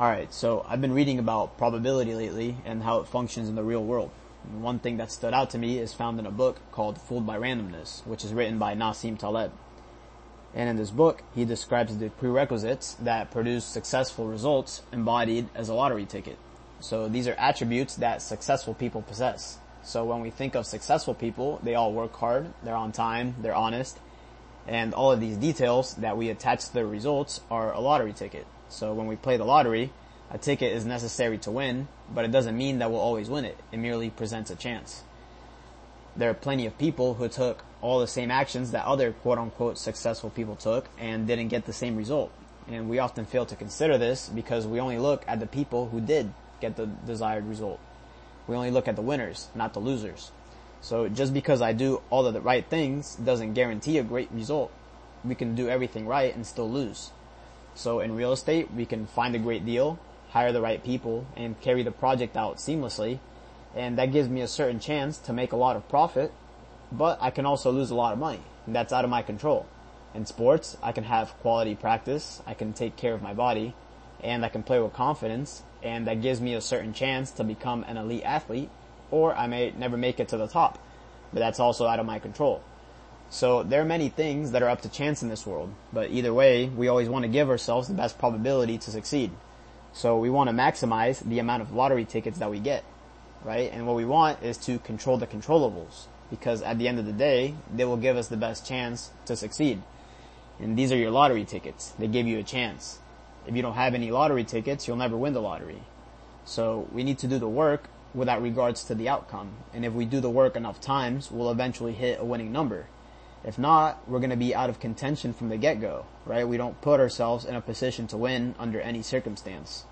Alright, so I've been reading about probability lately and how it functions in the real world. One thing that stood out to me is found in a book called Fooled by Randomness, which is written by Nassim Taleb. And in this book, he describes the prerequisites that produce successful results embodied as a lottery ticket. So these are attributes that successful people possess. So when we think of successful people, they all work hard, they're on time, they're honest, and all of these details that we attach to their results are a lottery ticket. So when we play the lottery, a ticket is necessary to win, but it doesn't mean that we'll always win it. It merely presents a chance. There are plenty of people who took all the same actions that other quote unquote successful people took and didn't get the same result. And we often fail to consider this because we only look at the people who did get the desired result. We only look at the winners, not the losers. So just because I do all of the right things doesn't guarantee a great result. We can do everything right and still lose. So in real estate, we can find a great deal, hire the right people, and carry the project out seamlessly. And that gives me a certain chance to make a lot of profit, but I can also lose a lot of money. And that's out of my control. In sports, I can have quality practice, I can take care of my body, and I can play with confidence, and that gives me a certain chance to become an elite athlete, or I may never make it to the top. But that's also out of my control. So there are many things that are up to chance in this world, but either way, we always want to give ourselves the best probability to succeed. So we want to maximize the amount of lottery tickets that we get, right? And what we want is to control the controllables, because at the end of the day, they will give us the best chance to succeed. And these are your lottery tickets. They give you a chance. If you don't have any lottery tickets, you'll never win the lottery. So we need to do the work without regards to the outcome. And if we do the work enough times, we'll eventually hit a winning number. If not, we're going to be out of contention from the get-go, right? We don't put ourselves in a position to win under any circumstance.